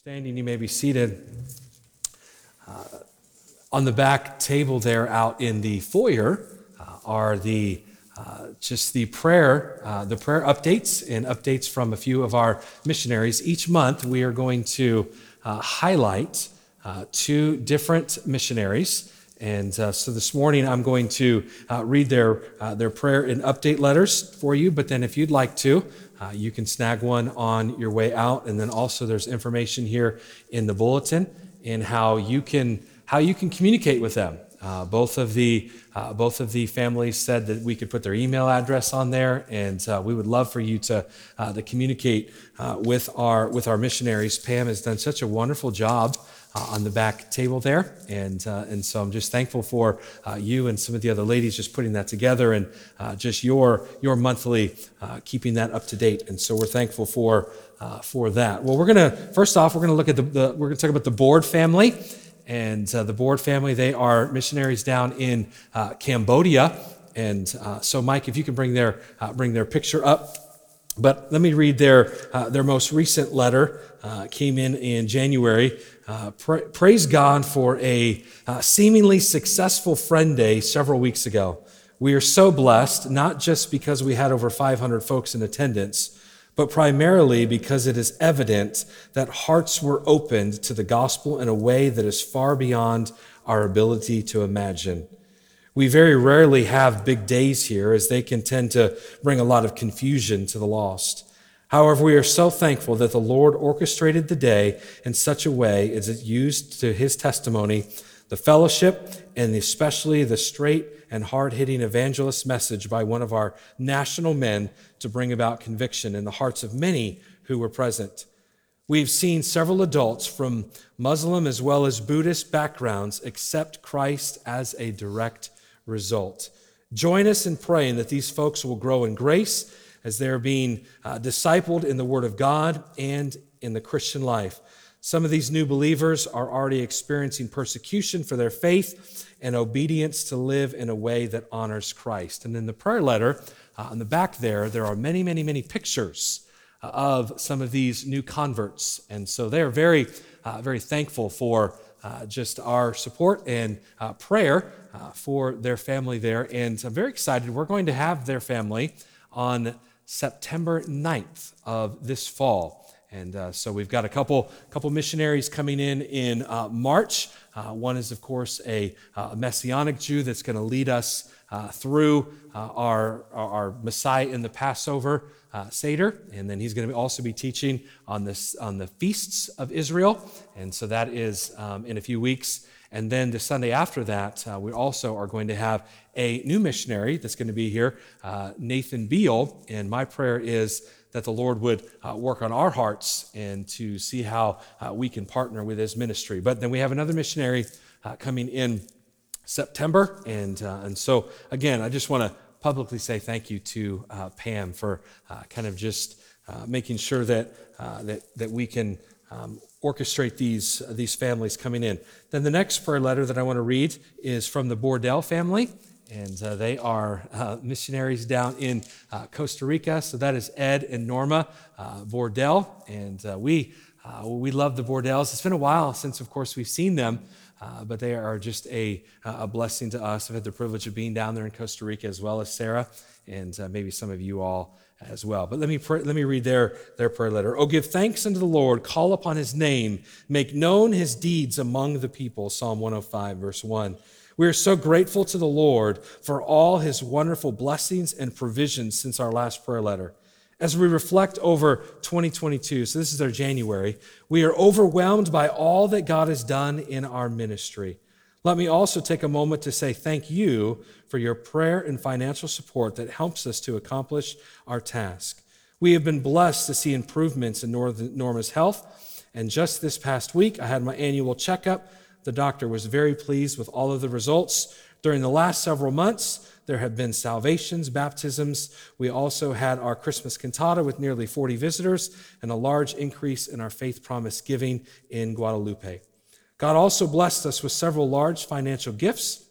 Standing, you may be seated. Uh, on the back table there out in the foyer uh, are the uh, just the prayer, uh, the prayer updates and updates from a few of our missionaries. Each month, we are going to uh, highlight uh, two different missionaries. And uh, so this morning, I'm going to read their, their prayer and update letters for you. But then, if you'd like to, you can snag one on your way out. And then also, there's information here in the bulletin in how you can how you can communicate with them. Uh, both of the uh, both of the families said that we could put their email address on there, and uh, we would love for you to uh, to communicate uh, with our with our missionaries. Pam has done such a wonderful job uh, on the back table there, and and so I'm just thankful for you and some of the other ladies just putting that together, and just your your monthly keeping that up to date. And so we're thankful for for that. Well, we're gonna first off we're gonna look at the, the we're gonna talk about the Board family and uh, the Board family. They are missionaries down in uh, Cambodia. And uh, so, Mike, if you can bring their, uh, bring their picture up. But let me read their, uh, their most recent letter. Uh, came in in January. Uh, pra- praise God for a uh, seemingly successful friend day several weeks ago. We are so blessed, not just because we had over 500 folks in attendance, but primarily because it is evident that hearts were opened to the gospel in a way that is far beyond our ability to imagine. We very rarely have big days here, as they can tend to bring a lot of confusion to the lost. However, we are so thankful that the Lord orchestrated the day in such a way as it used to his testimony, the fellowship, and especially the straight and hard hitting evangelist message by one of our national men to bring about conviction in the hearts of many who were present. We've seen several adults from Muslim as well as Buddhist backgrounds accept Christ as a direct result. Join us in praying that these folks will grow in grace as they're being uh, discipled in the Word of God and in the Christian life. Some of these new believers are already experiencing persecution for their faith and obedience to live in a way that honors Christ. And in the prayer letter, uh, on the back there, there are many, many, many pictures uh, of some of these new converts. And so they are very, uh, very thankful for uh, just our support and uh, prayer for their family there. And I'm very excited. We're going to have their family on September 9th of this fall. And uh, so we've got a couple, couple missionaries coming in in uh, March. Uh, one is, of course, a, uh, a Messianic Jew that's going to lead us uh, through uh, our, our Messiah in the Passover Seder. And then he's going to also be teaching on, this, on the feasts of Israel. And so that is um, in a few weeks. And then the Sunday after that, we also are going to have a new missionary that's going to be here, Nathan Beal. And my prayer is that the Lord would uh, work on our hearts and to see how uh, we can partner with his ministry. But then we have another missionary uh, coming in September. And, uh, and so, again, I just want to publicly say thank you to uh, Pam for uh, kind of just making sure that, that, that we can um, orchestrate these, these families coming in. Then the next prayer letter that I want to read is from the Bordell family and uh, they are uh, missionaries down in uh, Costa Rica. So that is Ed and Norma uh, Bordell, and uh, we uh, we love the Bordells. It's been a while since, of course, we've seen them, but they are just a a blessing to us. I've had the privilege of being down there in Costa Rica as well as Sarah, and maybe some of you all as well. But let me pray, let me read their their prayer letter. Oh, give thanks unto the Lord, call upon His name, make known His deeds among the people. Psalm 105, verse one. We are so grateful to the Lord for all his wonderful blessings and provisions since our last prayer letter. As we reflect over 2022, so this is our January, we are overwhelmed by all that God has done in our ministry. Let me also take a moment to say thank you for your prayer and financial support that helps us to accomplish our task. We have been blessed to see improvements in Norma's health. And just this past week, I had my annual checkup the doctor was very pleased with all of the results. During the last several months, there have been salvations, baptisms. We also had our Christmas cantata with nearly 40 visitors and a large increase in our faith promise giving in Guadalupe. God also blessed us with several large financial gifts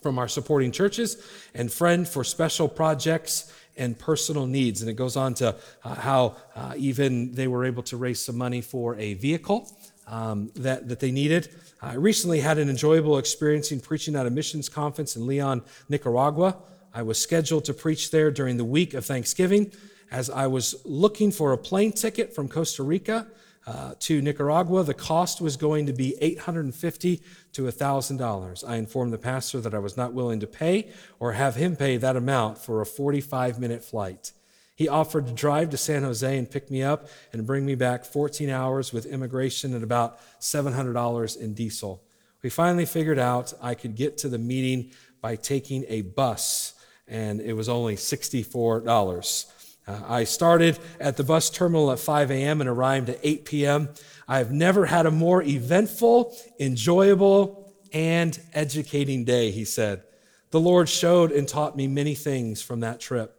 from our supporting churches and friend for special projects and personal needs. And it goes on to uh, how uh, even they were able to raise some money for a vehicle um, that, that they needed. I recently had an enjoyable experience in preaching at a missions conference in Leon, Nicaragua. I was scheduled to preach there during the week of Thanksgiving. As I was looking for a plane ticket from Costa Rica uh, to Nicaragua, the cost was going to be 850 to $1,000. I informed the pastor that I was not willing to pay or have him pay that amount for a 45 minute flight. He offered to drive to San Jose and pick me up and bring me back 14 hours with immigration and about $700 in diesel. We finally figured out I could get to the meeting by taking a bus, and it was only $64. Uh, I started at the bus terminal at 5 a.m. and arrived at 8 p.m. I have never had a more eventful, enjoyable, and educating day, he said. The Lord showed and taught me many things from that trip.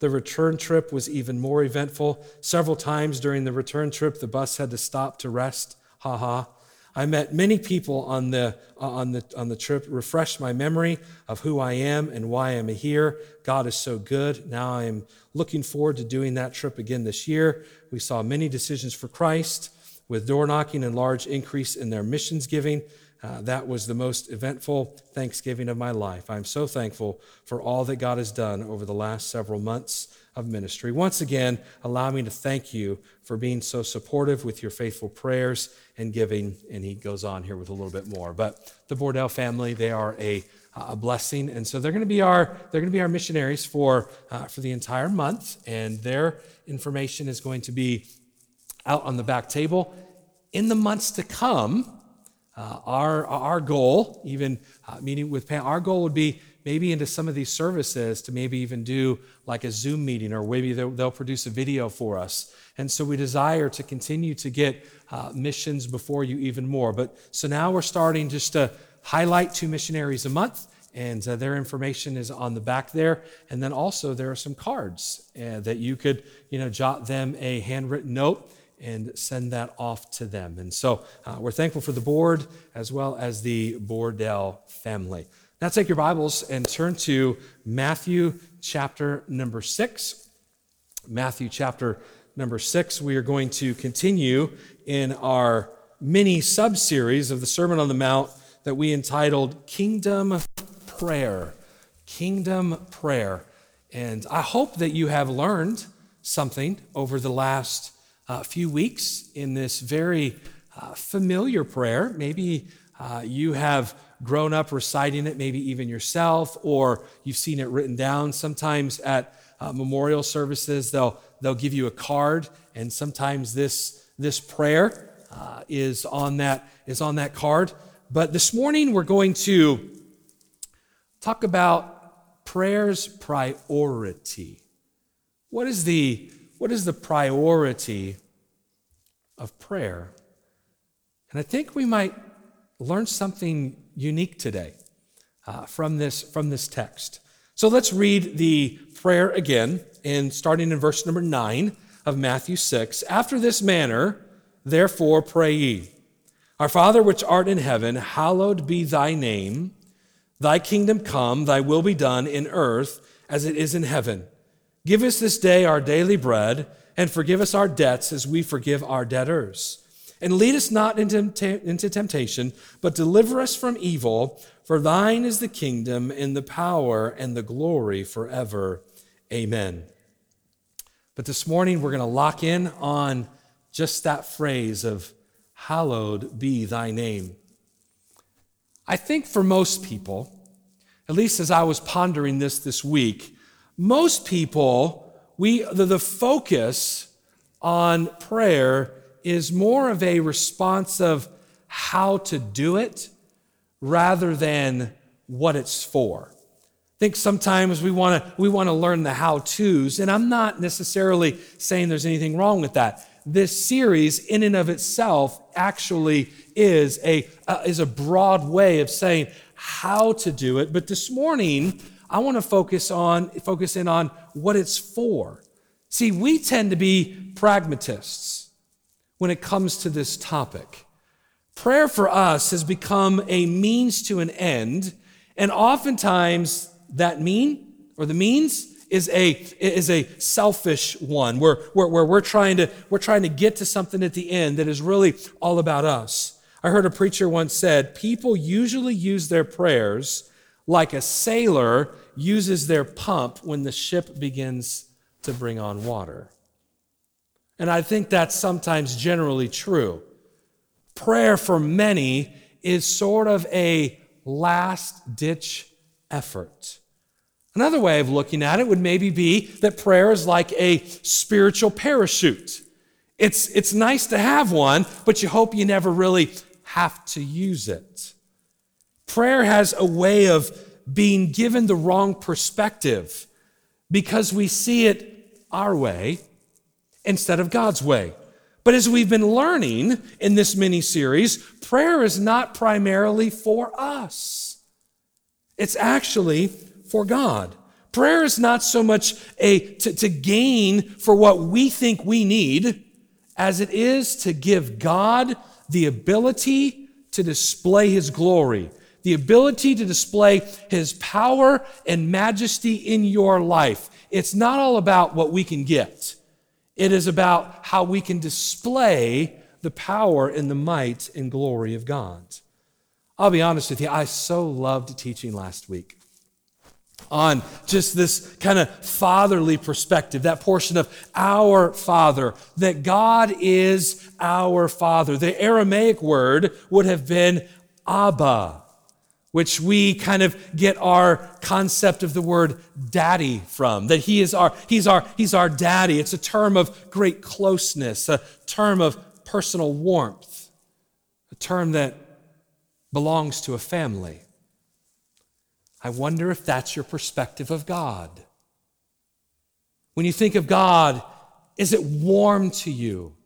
The return trip was even more eventful. Several times during the return trip, the bus had to stop to rest. Ha ha. I met many people on the, uh, on, the, on the trip, refreshed my memory of who I am and why I'm here. God is so good. Now I am looking forward to doing that trip again this year. We saw many decisions for Christ with door knocking and large increase in their missions giving. Uh, that was the most eventful Thanksgiving of my life. I'm so thankful for all that God has done over the last several months of ministry. Once again, allow me to thank you for being so supportive with your faithful prayers and giving. And he goes on here with a little bit more. But the Bordell family, they are a, a blessing. And so they're going to be our, they're going to be our missionaries for, uh, for the entire month. And their information is going to be out on the back table. In the months to come, uh, our, our goal, even uh, meeting with Pam, our goal would be maybe into some of these services to maybe even do like a Zoom meeting or maybe they'll, they'll produce a video for us. And so we desire to continue to get uh, missions before you even more. But so now we're starting just to highlight two missionaries a month. And uh, their information is on the back there. And then also there are some cards uh, that you could, you know, jot them a handwritten note and send that off to them. And so uh, we're thankful for the board as well as the Bordell family. Now take your Bibles and turn to Matthew chapter number six. Matthew chapter number six. We are going to continue in our mini sub series of the Sermon on the Mount that we entitled Kingdom Prayer. Kingdom Prayer. And I hope that you have learned something over the last a few weeks in this very uh, familiar prayer. Maybe uh, you have grown up reciting it, maybe even yourself, or you've seen it written down. Sometimes at uh, memorial services, they'll, they'll give you a card, and sometimes this, this prayer uh, is, on that, is on that card. But this morning, we're going to talk about prayer's priority. What is the what is the priority of prayer? And I think we might learn something unique today uh, from, this, from this text. So let's read the prayer again, and starting in verse number 9 of Matthew 6. After this manner, therefore, pray ye. Our Father which art in heaven, hallowed be thy name. Thy kingdom come, thy will be done in earth as it is in heaven. Give us this day our daily bread, and forgive us our debts as we forgive our debtors. And lead us not into, temptation, but deliver us from evil. For thine is the kingdom, and the power, and the glory forever. Amen. But this morning, we're going to lock in on just that phrase of, Hallowed be thy name. I think for most people, at least as I was pondering this this week, most people, we, the, the focus on prayer is more of a response of how to do it rather than what it's for. I think sometimes we want to we want to learn the how to's, and I'm not necessarily saying there's anything wrong with that. This series, in and of itself, actually is a uh, is a broad way of saying how to do it. But this morning, I want to focus on focus in on what it's for. See, we tend to be pragmatists when it comes to this topic. Prayer for us has become a means to an end, and oftentimes that mean or the means is a, is a selfish one where, where, we're, trying to, we're trying to get to something at the end that is really all about us. I heard a preacher once said, people usually use their prayers like a sailor uses their pump when the ship begins to bring on water. And I think that's sometimes generally true. Prayer for many is sort of a last ditch effort. Another way of looking at it would maybe be that prayer is like a spiritual parachute. It's, it's nice to have one, but you hope you never really have to use it. Prayer has a way of being given the wrong perspective because we see it our way instead of God's way. But as we've been learning in this mini series, prayer is not primarily for us. It's actually for God. Prayer is not so much a to, to gain for what we think we need as it is to give God the ability to display his glory, the ability to display his power and majesty in your life. It's not all about what we can get. It is about how we can display the power and the might and glory of God. I'll be honest with you, I so loved teaching last week on just this kind of fatherly perspective, that portion of our Father, that God is our Father. The Aramaic word would have been Abba which we kind of get our concept of the word daddy from that he is our he's our he's our daddy. It's a term of great closeness a term of personal warmth a term that belongs to a family. I wonder if that's your perspective of god. When you think of god is it warm to you?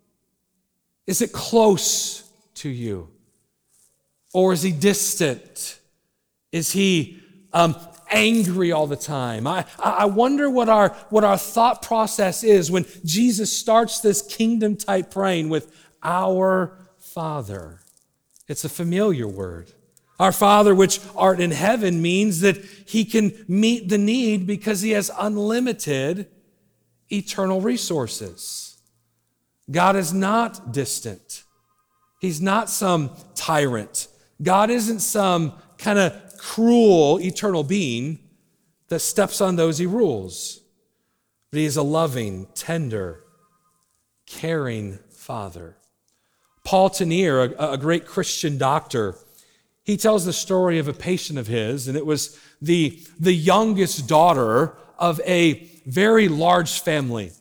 Is it close to you? Or is he distant is he um, angry all the time? I, I wonder what our, what our thought process is when Jesus starts this kingdom type praying with our Father. It's a familiar word. Our Father, which art in heaven, means that He can meet the need because He has unlimited eternal resources. God is not distant. He's not some tyrant. God isn't some kind of cruel eternal being that steps on those he rules. But he is a loving, tender, caring father. Paul Tournier, a, a great Christian doctor, he tells the story of a patient of his, and it was the, the youngest daughter of a very large family.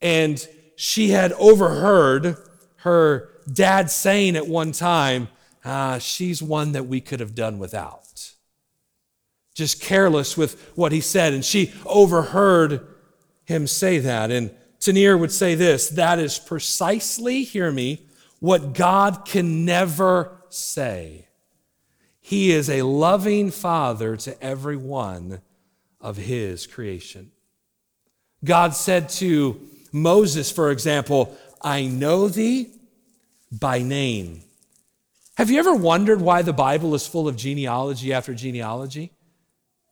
And she had overheard her dad saying at one time, ah, she's one that we could have done without just careless with what he said. And she overheard him say that. And Tournier would say this that is precisely, hear me, what God can never say. He is a loving father to every one of his creation. God said to Moses, for example, I know thee by name. Have you ever wondered why the Bible is full of genealogy after genealogy?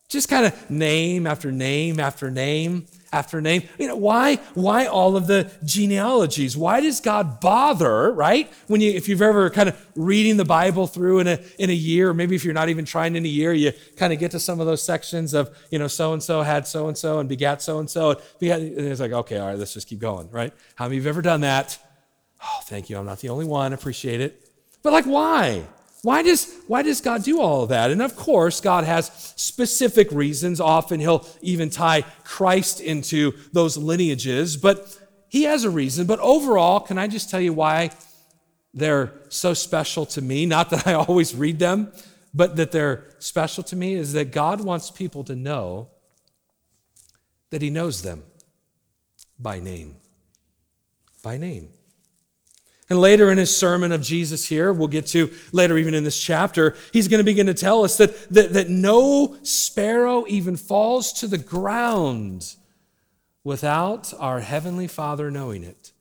Just kind of name after name after name after name. You know, why, why all of the genealogies? Why does God bother, right? When you, if you've ever kind of reading the Bible through in a, in a year, or maybe if you're not even trying in a year, you kind of get to some of those sections of, you know, so-and-so had so-and-so and begat so-and-so. And it's like, okay, all right, let's just keep going, right? How many of you have ever done that? Oh, thank you. I'm not the only one. Appreciate it. But like, why? Why does, why does God do all of that? And of course, God has specific reasons. Often he'll even tie Christ into those lineages, but he has a reason. But overall, can I just tell you why they're so special to me? Not that I always read them, but that they're special to me is that God wants people to know that he knows them by name. By name. And later in his sermon of Jesus here, we'll get to later even in this chapter, he's going to begin to tell us that, that, that no sparrow even falls to the ground without our Heavenly Father knowing it.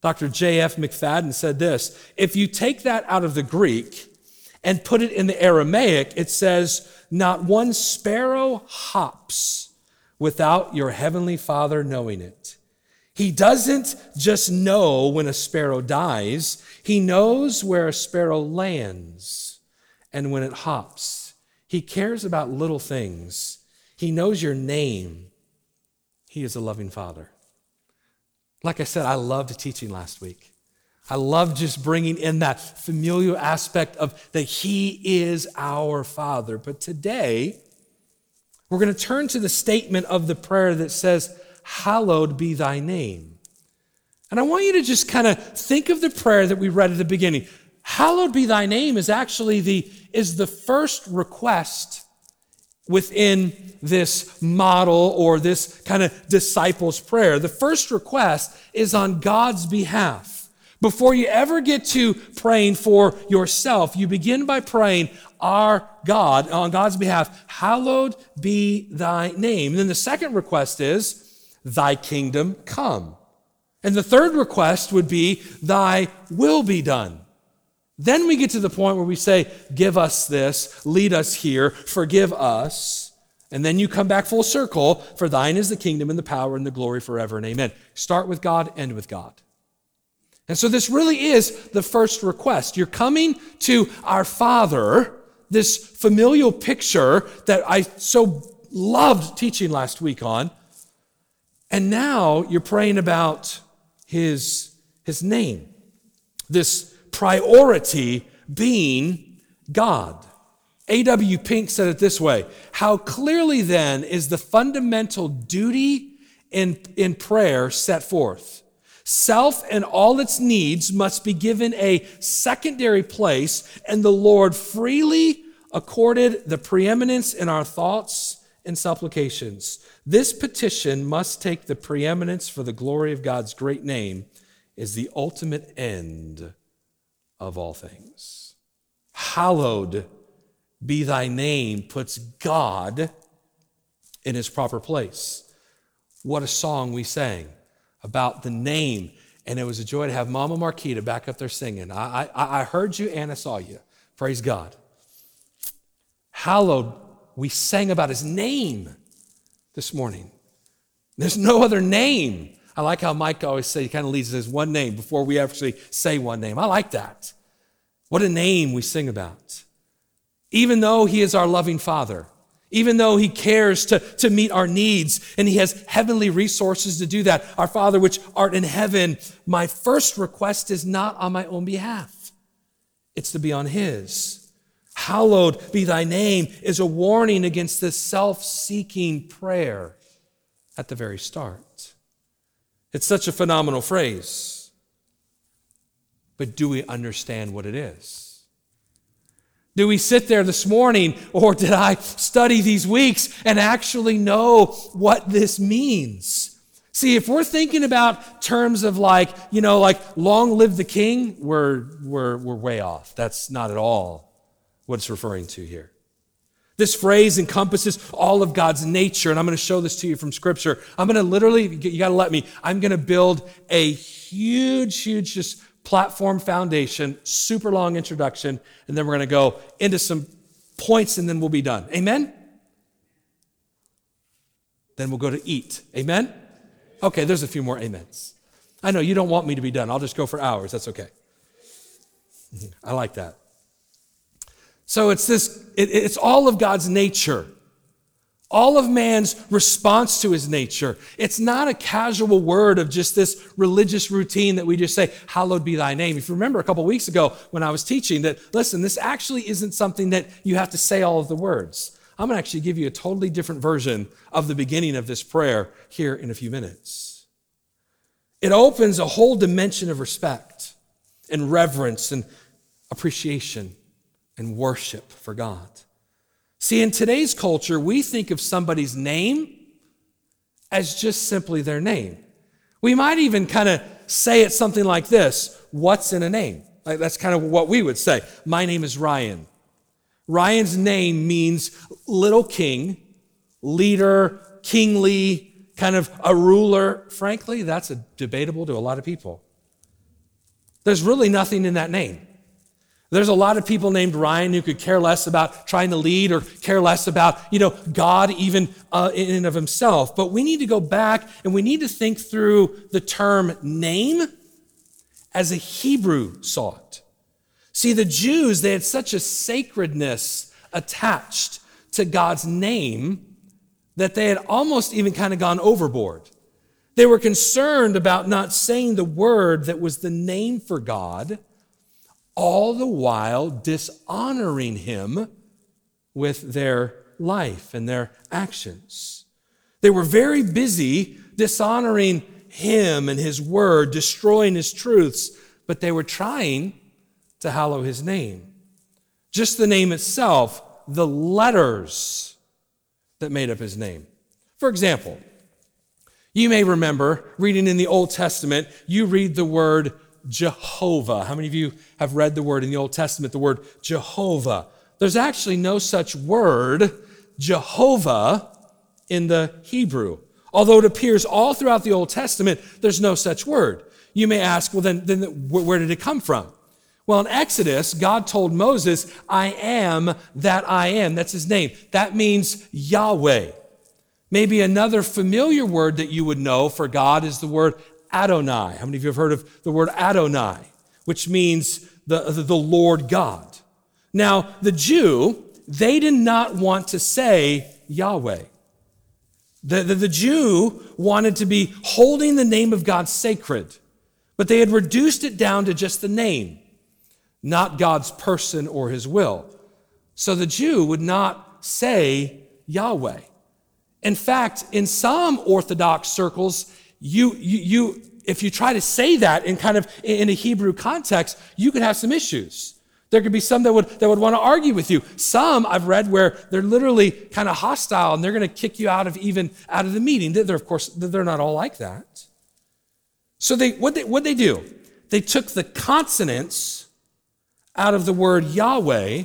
Dr. J.F. McFadden said this If you take that out of the Greek and put it in the Aramaic, it says, Not one sparrow hops without your heavenly Father knowing it. He doesn't just know when a sparrow dies, he knows where a sparrow lands and when it hops. He cares about little things. He knows your name. He is a loving Father. Like I said, I loved teaching last week. I love just bringing in that familial aspect of that He is our Father. But today, we're going to turn to the statement of the prayer that says, Hallowed be thy name. And I want you to just kind of think of the prayer that we read at the beginning. Hallowed be thy name is actually the, is the first request within this model or this kind of disciples prayer. The first request is on God's behalf. Before you ever get to praying for yourself, you begin by praying, Our God, on God's behalf, hallowed be thy name. And then the second request is, Thy kingdom come. And the third request would be, Thy will be done. Then we get to the point where we say, Give us this, lead us here, forgive us. And then you come back full circle, for thine is the kingdom and the power and the glory forever and amen. Start with God, end with God. And so this really is the first request. You're coming to our Father, this familial picture that I so loved teaching last week on. And now you're praying about his, his name, this priority being God. A.W. Pink said it this way How clearly then is the fundamental duty in, in prayer set forth? Self and all its needs must be given a secondary place, and the Lord freely accorded the preeminence in our thoughts and supplications. This petition must take the preeminence for the glory of God's great name, is the ultimate end of all things. Hallowed be thy name puts God in his proper place. What a song we sang about the name. And it was a joy to have Mama Marquita back up there singing. I, I, I heard you and I saw you. Praise God. Hallowed, we sang about his name this morning. There's no other name. I like how Mike always says, he kind of leads us as one name before we actually say one name. I like that. What a name we sing about. Even though he is our loving father, even though he cares to, to meet our needs and he has heavenly resources to do that. Our Father, which art in heaven, my first request is not on my own behalf. It's to be on his. Hallowed be thy name is a warning against this self-seeking prayer at the very start. It's such a phenomenal phrase. But do we understand what it is? Do we sit there this morning or did I study these weeks and actually know what this means? See, if we're thinking about terms of like, you know, like long live the king, we're, we're, we're way off. That's not at all what it's referring to here. This phrase encompasses all of God's nature, and I'm going to show this to you from Scripture. I'm going to literally, you got to let me, I'm going to build a huge, huge, just platform foundation, super long introduction, and then we're going to go into some points and then we'll be done. Amen? Then we'll go to eat. Amen? Okay, there's a few more amens. I know you don't want me to be done. I'll just go for hours. That's okay. I like that. So it's this, it, it's all of God's nature. All of man's response to his nature. It's not a casual word of just this religious routine that we just say, hallowed be thy name. If you remember a couple weeks ago when I was teaching that, listen, this actually isn't something that you have to say all of the words. I'm going to actually give you a totally different version of the beginning of this prayer here in a few minutes. It opens a whole dimension of respect and reverence and appreciation and worship for God. See, in today's culture, we think of somebody's name as just simply their name. We might even kind of say it something like this What's in a name? Like that's kind of what we would say. My name is Ryan. Ryan's name means little king, leader, kingly, kind of a ruler. Frankly, that's a debatable to a lot of people. There's really nothing in that name. There's a lot of people named Ryan who could care less about trying to lead or care less about, you know, God even uh, in and of himself. But we need to go back and we need to think through the term name as a Hebrew saw it. See, the Jews, they had such a sacredness attached to God's name that they had almost even kind of gone overboard. They were concerned about not saying the word that was the name for God all the while dishonoring him with their life and their actions. They were very busy dishonoring him and his word, destroying his truths, but they were trying to hallow his name. Just the name itself, the letters that made up his name. For example, you may remember reading in the Old Testament, you read the word Jehovah. How many of you have read the word in the Old Testament, the word Jehovah? There's actually no such word, Jehovah, in the Hebrew. Although it appears all throughout the Old Testament, there's no such word. You may ask, well, then, then where did it come from? Well, in Exodus, God told Moses, I am that I am. That's his name. That means Yahweh. Maybe another familiar word that you would know for God is the word Adonai. How many of you have heard of the word Adonai, which means the, the, Lord God? Now, the Jew, they did not want to say Yahweh. The, the, the, Jew wanted to be holding the name of God sacred, but they had reduced it down to just the name, not God's person or his will. So the Jew would not say Yahweh. In fact, in some Orthodox circles, you, you, you, if you try to say that in kind of in a Hebrew context, you could have some issues. There could be some that would, that would want to argue with you. Some I've read where they're literally kind of hostile and they're going to kick you out of even out of the meeting. They're, of course, they're not all like that. So they, what they, what they do? They took the consonants out of the word Yahweh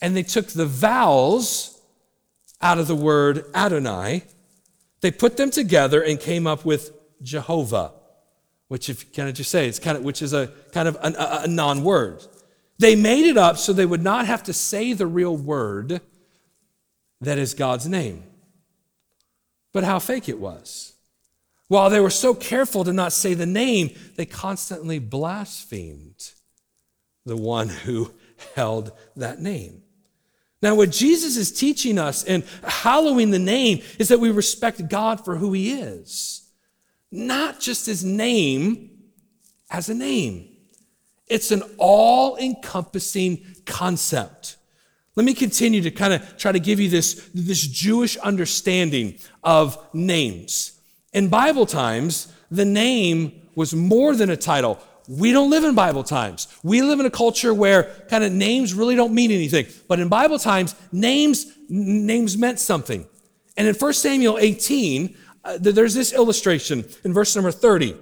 and they took the vowels out of the word Adonai. They put them together and came up with Jehovah, which if can I just say it's kind of which is a kind of a, a non-word. They made it up so they would not have to say the real word that is God's name. But how fake it was. While they were so careful to not say the name, they constantly blasphemed the one who held that name. Now, what Jesus is teaching us in hallowing the name is that we respect God for who he is not just his name as a name. It's an all encompassing concept. Let me continue to kind of try to give you this, this Jewish understanding of names. In Bible times, the name was more than a title. We don't live in Bible times. We live in a culture where kind of names really don't mean anything. But in Bible times, names, names meant something. And in 1 Samuel 18, uh, there's this illustration in verse number 30.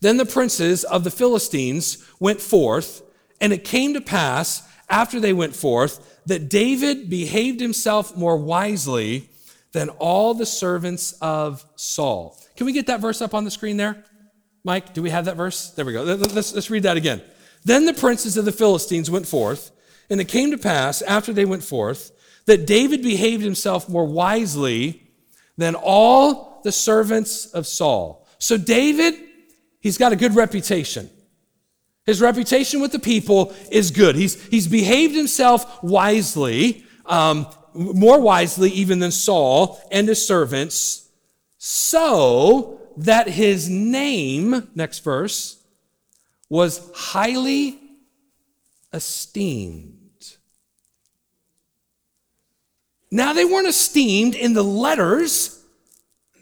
Then the princes of the Philistines went forth, and it came to pass after they went forth that David behaved himself more wisely than all the servants of Saul. Can we get that verse up on the screen there? Mike, do we have that verse? There we go. Let's, let's read that again. Then the princes of the Philistines went forth, and it came to pass after they went forth that David behaved himself more wisely than all the servants of Saul. So David, he's got a good reputation. His reputation with the people is good. He's, he's behaved himself wisely, um, more wisely even than Saul and his servants, so that his name, next verse, was highly esteemed. Now, they weren't esteemed in the letters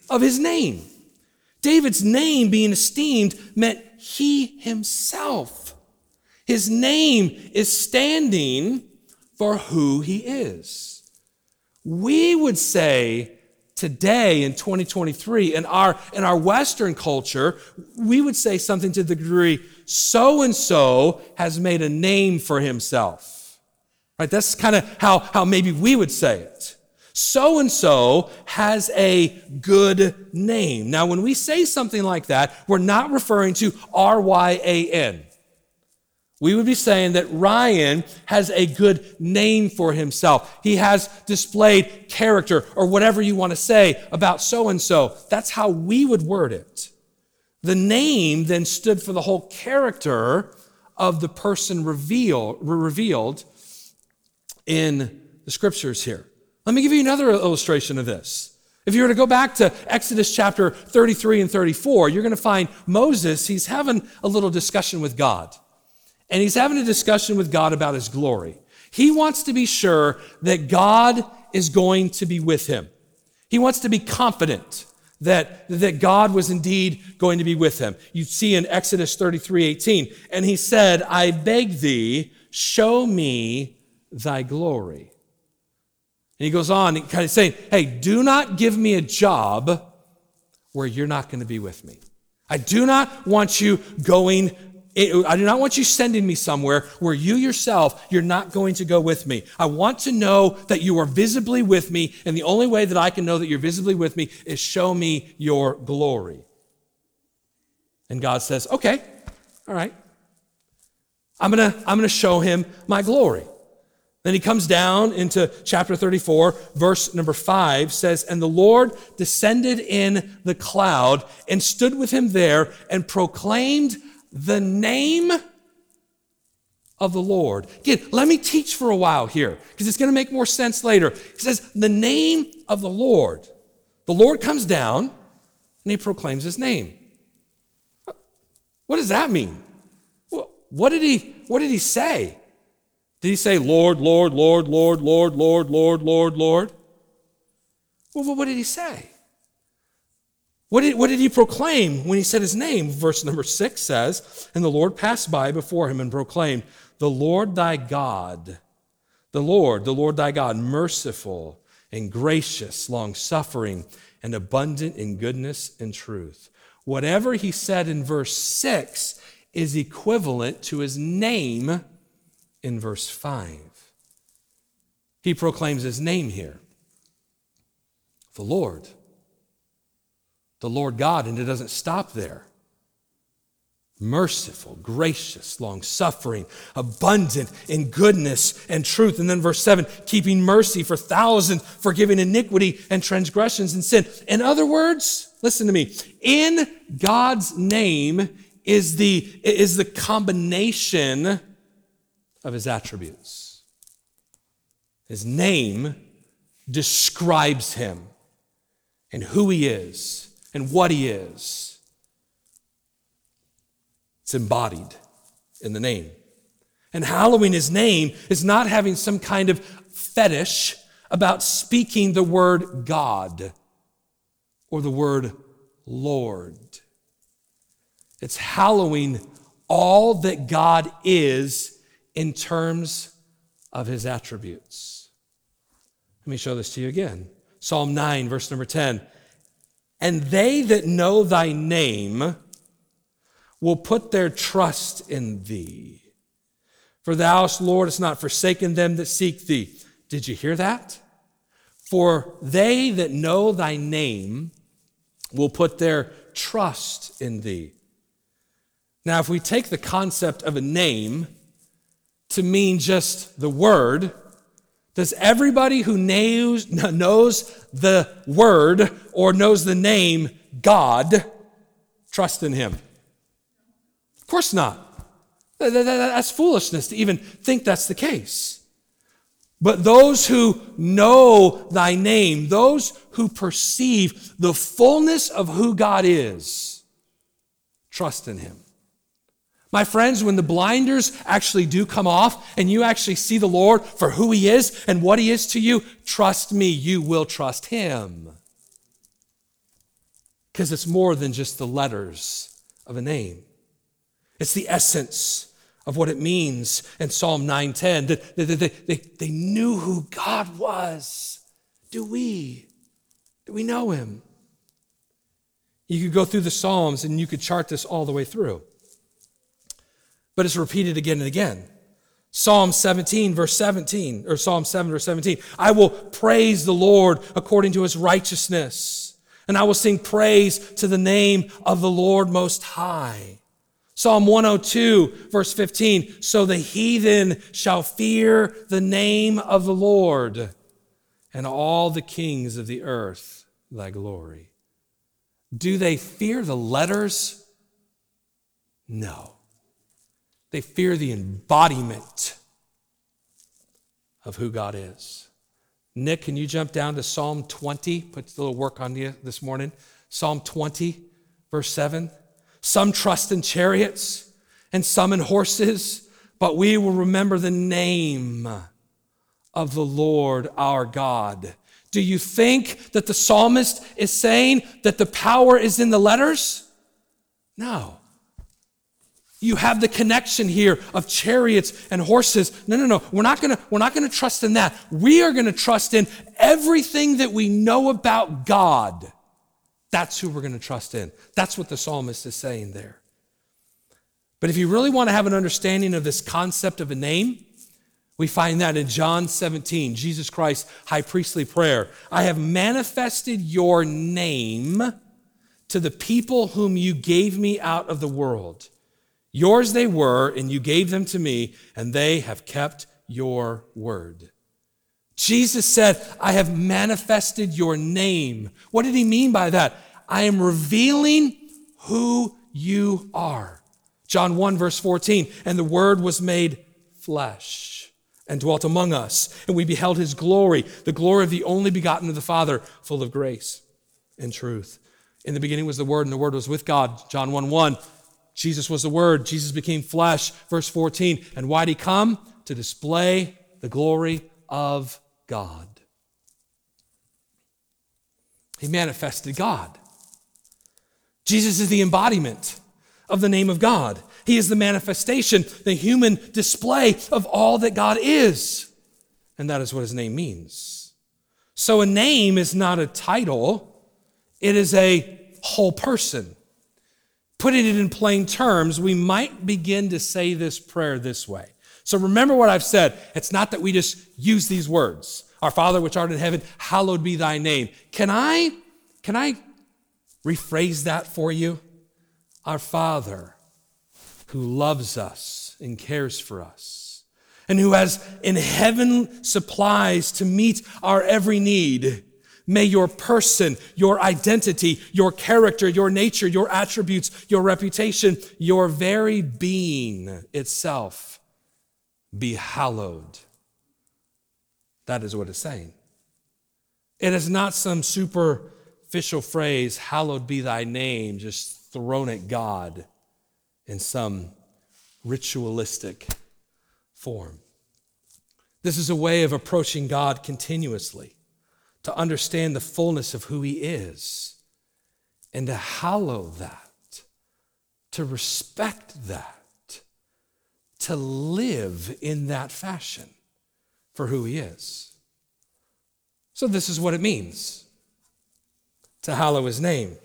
of his name. David's name being esteemed meant he himself. His name is standing for who he is. We would say today in 2023 in our in our western culture we would say something to the degree so and so has made a name for himself Right? That's kind of how, how maybe we would say it. So and so has a good name. Now, when we say something like that, we're not referring to R Y A N. we would be saying that Ryan has a good name for himself. He has displayed character or whatever you want to say about so and so. That's how we would word it. The name then stood for the whole character of the person reveal, revealed in the scriptures here. Let me give you another illustration of this. If you were to go back to Exodus chapter 33 and 34, you're going to find Moses, he's having a little discussion with God. And he's having a discussion with God about his glory. He wants to be sure that God is going to be with him. He wants to be confident that, that God was indeed going to be with him. You see in Exodus 33 18, and he said, I beg thee, show me thy glory. And he goes on, kind of saying, Hey, do not give me a job where you're not going to be with me. I do not want you going eh, I do not want you sending me somewhere where you yourself, you're not going to go with me. I want to know that you are visibly with me, and the only way that I can know that you're visibly with me is show me your glory. And God says, okay, all right. I'm gonna, I'm gonna show him my glory. Then he comes down into chapter 34, verse number 5 says, And the Lord descended in the cloud and stood with him there and proclaimed the name of the Lord. Again, let me teach for a while here because it's going to make more sense later. He says, the name of the Lord. The Lord comes down and he proclaims his name. What does that mean? What did he, what did he say? Did he say, Lord, Lord, Lord, Lord, Lord, Lord, Lord, Lord, Lord? Well, what did he say? What did, what did he proclaim when he said his name? Verse number six says, And the Lord passed by before him and proclaimed, The Lord thy God, the Lord, the Lord thy God, merciful and gracious, long suffering, and abundant in goodness and truth. Whatever he said in verse 6 is equivalent to his name in verse 5. He proclaims his name here the Lord the Lord God, and it doesn't stop there. Merciful, gracious, long suffering, abundant in goodness and truth. And then verse 7 keeping mercy for thousands, forgiving iniquity and transgressions and sin. In other words, listen to me, in God's name is the, is the combination of his attributes. His name describes him and who he is and what he is. It's embodied in the name. And hallowing his name is not having some kind of fetish about speaking the word God or the word Lord. It's hallowing all that God is in terms of his attributes. Let me show this to you again. Psalm 9, verse number 10. And they that know thy name will put their trust in thee. For thou, Lord, hast not forsaken them that seek thee. Did you hear that? For they that know thy name will put their trust in thee. Now, if we take the concept of a name to mean just the word, does everybody who knows, knows the word or knows the name God trust in him? Of course not. That's foolishness to even think that's the case. But those who know thy name, those who perceive the fullness of who God is, trust in him. My friends, when the blinders actually do come off and you actually see the Lord for who He is and what He is to you, trust me, you will trust Him. Because it's more than just the letters of a name, it's the essence of what it means in Psalm 9:10 that they, they, they, they knew who God was. Do we? Do we know him? You could go through the Psalms and you could chart this all the way through but it's repeated again and again. Psalm 17, verse 17, or Psalm 7, verse 17. I will praise the Lord according to his righteousness, and I will sing praise to the name of the Lord Most High. Psalm 102, verse 15. So the heathen shall fear the name of the Lord, and all the kings of the earth thy glory. Do they fear the letters? No. They fear the embodiment of who God is. Nick, can you jump down to Psalm 20? Put a little work on you this morning. Psalm 20, verse 7. Some trust in chariots and some in horses, but we will remember the name of the Lord our God. Do you think that the psalmist is saying that the power is in the letters? No. You have the connection here of chariots and horses. No, no, no. We're not gonna, we're not gonna trust in that. We are gonna trust in everything that we know about God. That's who we're gonna trust in. That's what the psalmist is saying there. But if you really want to have an understanding of this concept of a name, we find that in John 17, Jesus Christ's high priestly prayer. I have manifested your name to the people whom you gave me out of the world. Yours they were, and you gave them to me, and they have kept your word. Jesus said, I have manifested your name. What did he mean by that? I am revealing who you are. John 1, verse 14, and the word was made flesh and dwelt among us, and we beheld his glory, the glory of the only begotten of the Father, full of grace and truth. In the beginning was the Word, and the Word was with God. John 1 1. Jesus was the Word. Jesus became flesh. Verse 14. And why did he come? To display the glory of God. He manifested God. Jesus is the embodiment of the name of God. He is the manifestation, the human display of all that God is. And that is what his name means. So a name is not a title, it is a whole person. Putting it in plain terms, we might begin to say this prayer this way. So remember what I've said. It's not that we just use these words. Our Father which art in heaven, hallowed be thy name. Can I, can I rephrase that for you? Our Father who loves us and cares for us and who has in heaven supplies to meet our every need May your person, your identity, your character, your nature, your attributes, your reputation, your very being itself be hallowed. That is what it's saying. It is not some superficial phrase, hallowed be thy name, just thrown at God in some ritualistic form. This is a way of approaching God continuously to understand the fullness of who He is and to hallow that, to respect that, to live in that fashion for who He is. So, this is what it means to hallow His name.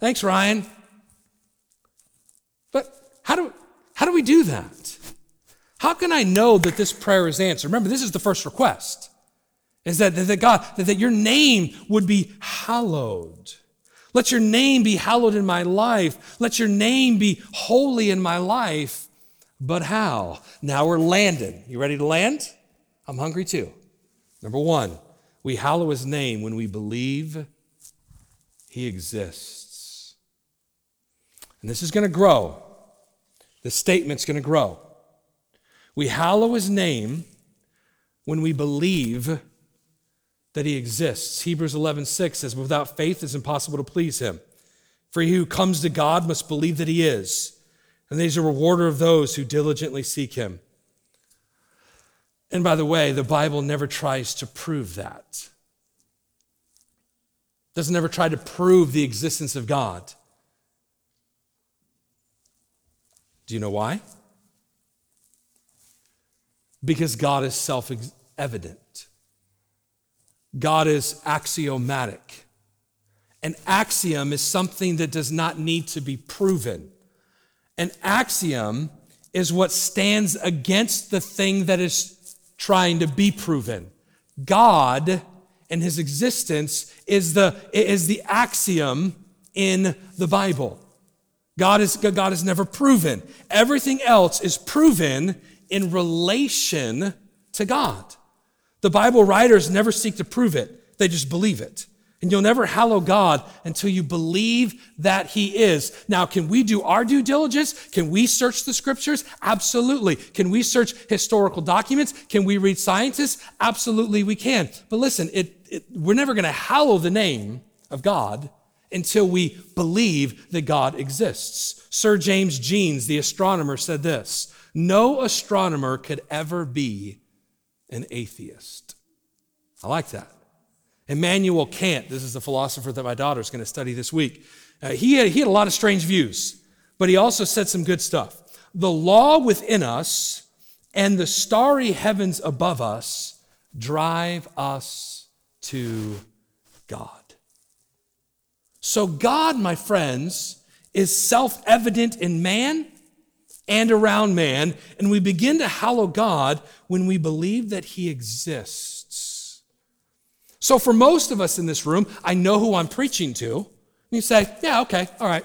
Thanks, Ryan. But how do, how do we do that? How can I know that this prayer is answered? Remember, this is the first request is that, that God, that, that your name would be hallowed. Let your name be hallowed in my life. Let your name be holy in my life. But how? Now we're landing. You ready to land? I'm hungry too. Number one, we hallow his name when we believe he exists. And this is going to grow. The statement's going to grow. We hallow his name when we believe that he exists. Hebrews 11, 6 says, Without faith it's impossible to please him. For he who comes to God must believe that he is, and that he's a rewarder of those who diligently seek him. And by the way, the Bible never tries to prove that. It doesn't ever try to prove the existence of God. Do you know why? Because God is self evident. God is axiomatic. An axiom is something that does not need to be proven. An axiom is what stands against the thing that is trying to be proven. God and his existence is the, is the axiom in the Bible. God is, God is never proven. Everything else is proven in relation to God. The Bible writers never seek to prove it, they just believe it. And you'll never hallow God until you believe that He is. Now, can we do our due diligence? Can we search the scriptures? Absolutely. Can we search historical documents? Can we read scientists? Absolutely, we can. But listen, it, it, we're never going to hallow the name of God until we believe that God exists. Sir James Jeans, the astronomer, said this No astronomer could ever be an atheist. I like that. Immanuel Kant, this is the philosopher that my daughter is going to study this week. Uh, he, had, he had a lot of strange views, but he also said some good stuff. The law within us and the starry heavens above us drive us to God. So, God, my friends, is self evident in man and around man, and we begin to hallow God when we believe that He exists. So, for most of us in this room, I know who I'm preaching to. And You say, Yeah, okay, all right,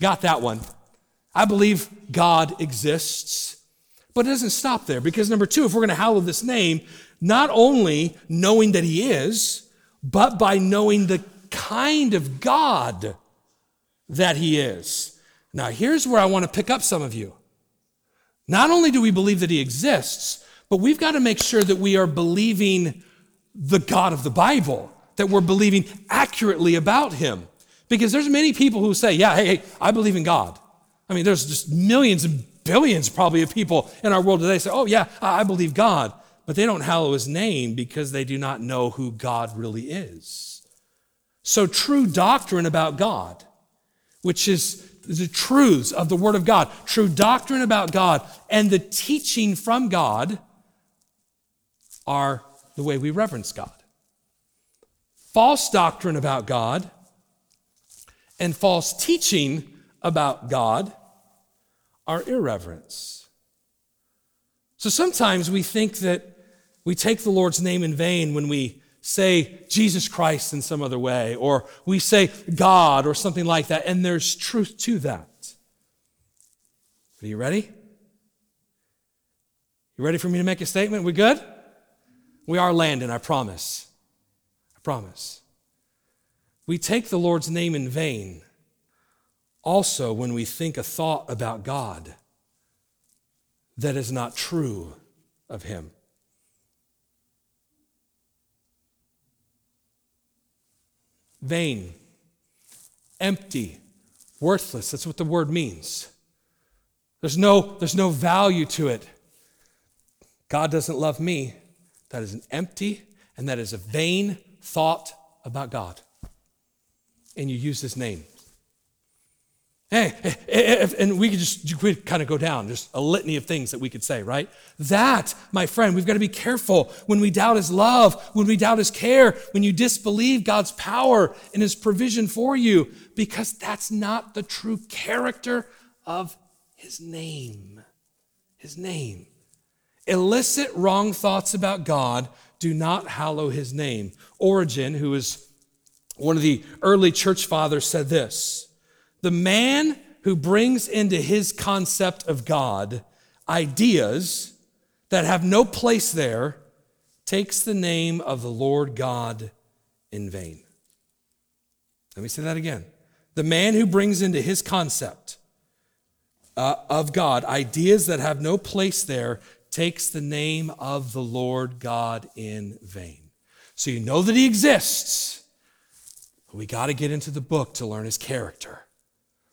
got that one. I believe God exists. But it doesn't stop there because, number two, if we're going to hallow this name, not only knowing that He is, but by knowing the kind of God that He is. Now, here's where I want to pick up some of you. Not only do we believe that He exists, but we've got to make sure that we are believing the God of the Bible, that we're believing accurately about Him. Because there's many people who say, Yeah, hey, hey, I believe in God. I mean, there's just millions and billions probably of people in our world today say, Oh, yeah, I believe God. But they don't hallow His name because they do not know who God really is. So, true doctrine about God, which is the truths of the Word of God, true doctrine about God, and the teaching from God are the way we reverence God. False doctrine about God and false teaching about God are irreverence. So sometimes we think that we take the Lord's name in vain when we say Jesus Christ in some other way, or we say God or something like that, and there's truth to that. Are you ready? You ready for me to make a statement? We good? We are landing, I promise. I promise. We take the Lord's name in vain also when we think a thought about God that is not true of Him. Vain, empty, worthless. That's what the word means. There's no, there's no value to it. God doesn't love me. That is an empty and that is a vain thought about God. And you use his name. Hey, and we could just we kind of go down, just a litany of things that we could say, right? That, my friend, we've got to be careful when we doubt his love, when we doubt his care, when you disbelieve God's power and his provision for you, because that's not the true character of his name. His name. Illicit wrong thoughts about God do not hallow his name. Origen, who is one of the early church fathers, said this. The man who brings into his concept of God ideas that have no place there takes the name of the Lord God in vain. Let me say that again. The man who brings into his concept uh, of God ideas that have no place there takes the name of the Lord God in vain. So you know that he exists, but we got to get into the book to learn his character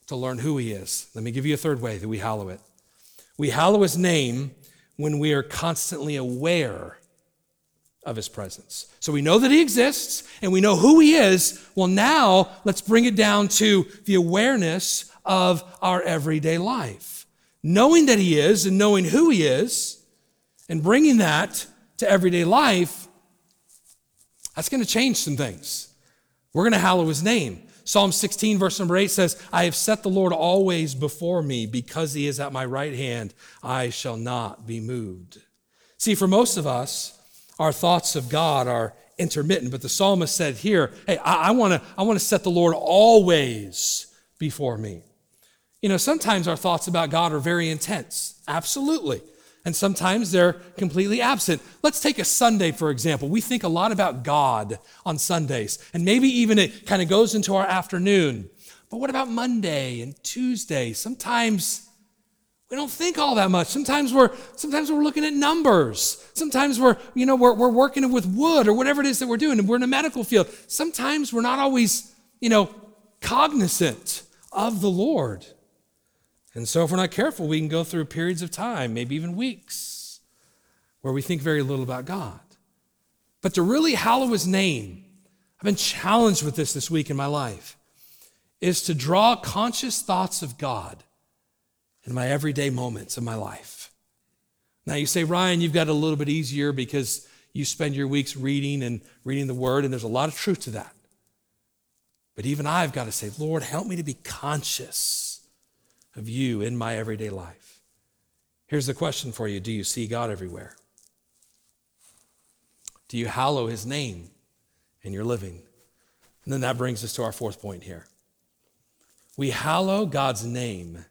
to learn who He is. Let me give you a third way that we hallow it. We hallow His name when we are constantly aware of His presence. So we know that He exists and we know who He is. Well, now let's bring it down to the awareness of our everyday life. Knowing that He is and knowing who He is and bringing that to everyday life, that's going to change some things. We're going to hallow His name. Psalm 16, verse number 8 says, I have set the Lord always before me. Because he is at my right hand, I shall not be moved. See, for most of us, our thoughts of God are intermittent, but the psalmist said here, Hey, I, I want to I wanna set the Lord always before me. You know, sometimes our thoughts about God are very intense. Absolutely. And sometimes they're completely absent. Let's take a Sunday, for example. We think a lot about God on Sundays, and maybe even it kind of goes into our afternoon. But what about Monday and Tuesday? Sometimes we don't think all that much. Sometimes we're sometimes we're looking at numbers. Sometimes we're, you know, we're, we're working with wood or whatever it is that we're doing, and we're in a medical field. Sometimes we're not always, you know, cognizant of the Lord. And so, if we're not careful, we can go through periods of time, maybe even weeks, where we think very little about God. But to really hallow his name, I've been challenged with this this week in my life, is to draw conscious thoughts of God in my everyday moments of my life. Now, you say, Ryan, you've got it a little bit easier because you spend your weeks reading and reading the word, and there's a lot of truth to that. But even I've got to say, Lord, help me to be conscious of you in my everyday life. Here's the question for you Do you see God everywhere? Do you hallow his name in your living? And then that brings us to our fourth point here. We hallow God's name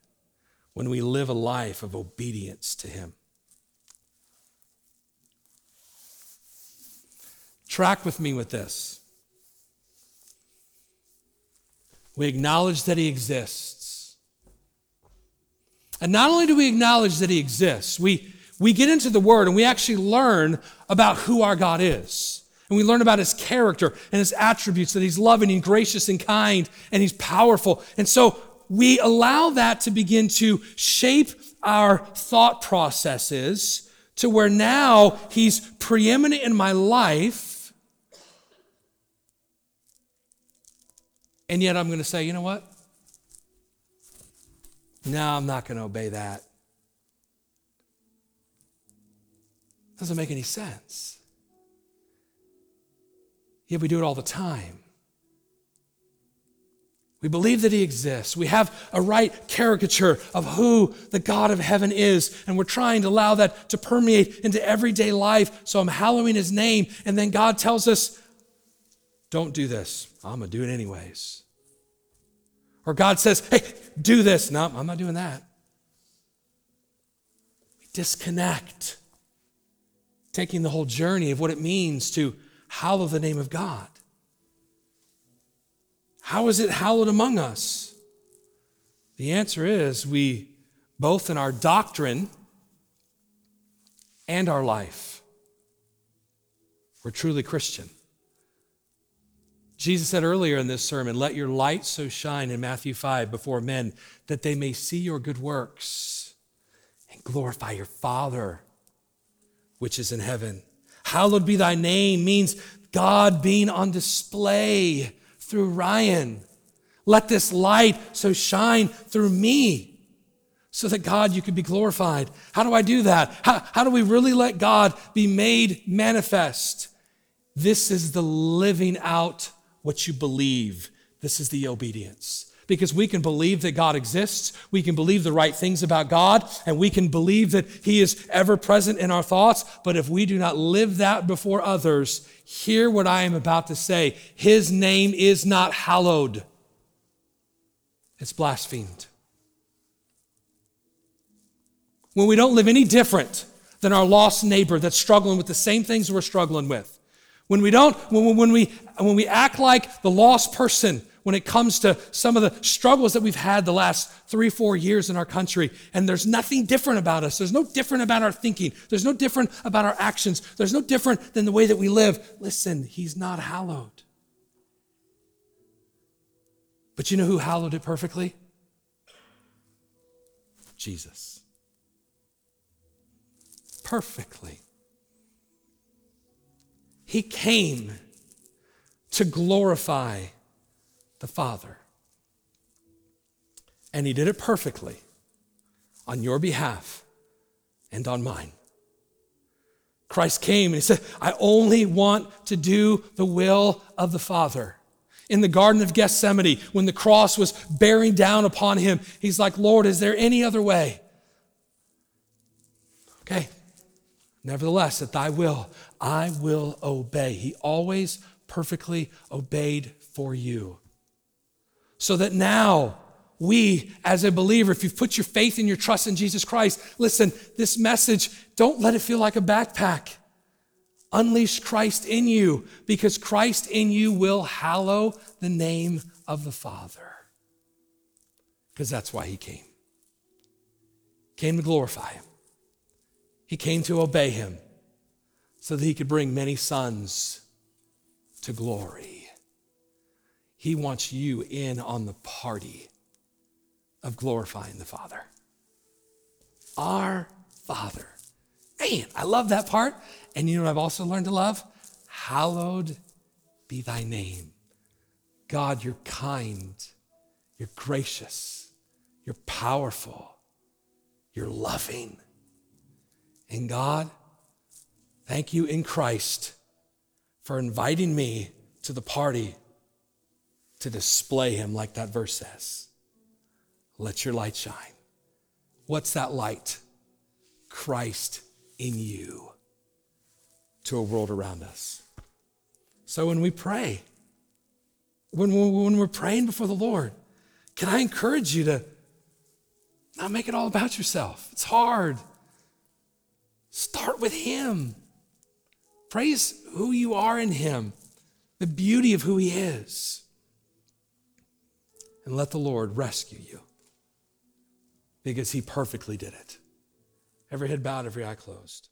when we live a life of obedience to him. Track with me with this. We acknowledge that he exists. And not only do we acknowledge that He exists, we, we get into the Word and we actually learn about who our God is. And we learn about His character and His attributes, that He's loving and gracious and kind and He's powerful. And so we allow that to begin to shape our thought processes to where now He's preeminent in my life. And yet I'm going to say, you know what? No, I'm not going to obey that. Doesn't make any sense. Yet we do it all the time. We believe that He exists. We have a right caricature of who the God of heaven is, and we're trying to allow that to permeate into everyday life. So I'm hallowing His name, and then God tells us, don't do this. I'm going to do it anyways. Or God says, hey, do this. No, I'm not doing that. We disconnect, taking the whole journey of what it means to hallow the name of God. How is it hallowed among us? The answer is we, both in our doctrine and our life, we're truly Christian. Jesus said earlier in this sermon, Let your light so shine in Matthew 5 before men that they may see your good works and glorify your Father which is in heaven. Hallowed be thy name means God being on display through Ryan. Let this light so shine through me so that God, you could be glorified. How do I do that? How, how do we really let God be made manifest? This is the living out what you believe. This is the obedience. Because we can believe that God exists, we can believe the right things about God, and we can believe that He is ever present in our thoughts. But if we do not live that before others, hear what I am about to say His name is not hallowed, it's blasphemed. When we don't live any different than our lost neighbor that's struggling with the same things we're struggling with, when we don't, when, when, we, when we act like the lost person when it comes to some of the struggles that we've had the last three, four years in our country, and there's nothing different about us. There's no different about our thinking. There's no different about our actions. There's no different than the way that we live. Listen, He's not hallowed. But you know who hallowed it perfectly? Jesus. Perfectly. He came to glorify the Father. And He did it perfectly on your behalf and on mine. Christ came and He said, I only want to do the will of the Father. In the Garden of Gethsemane, when the cross was bearing down upon Him, He's like, Lord, is there any other way? Okay, Nevertheless, at thy will, I will obey. He always perfectly obeyed for you. So that now, we, as a believer, if you've put your faith and your trust in Jesus Christ, listen, this message, don't let it feel like a backpack. Unleash Christ in you because Christ in you will hallow the name of the Father. Because that's why he came. Came to glorify him. He came to obey him so that he could bring many sons to glory. He wants you in on the party of glorifying the Father. Our Father. Man, I love that part. And you know what I've also learned to love? Hallowed be thy name. God, you're kind, you're gracious, you're powerful, you're loving. And God, thank you in Christ for inviting me to the party to display him like that verse says. Let your light shine. What's that light? Christ in you to a world around us. So when we pray, when, when we're praying before the Lord, can I encourage you to not make it all about yourself? It's hard. Start with Him. Praise who you are in Him, the beauty of who He is. And let the Lord rescue you because He perfectly did it. Every head bowed, every eye closed.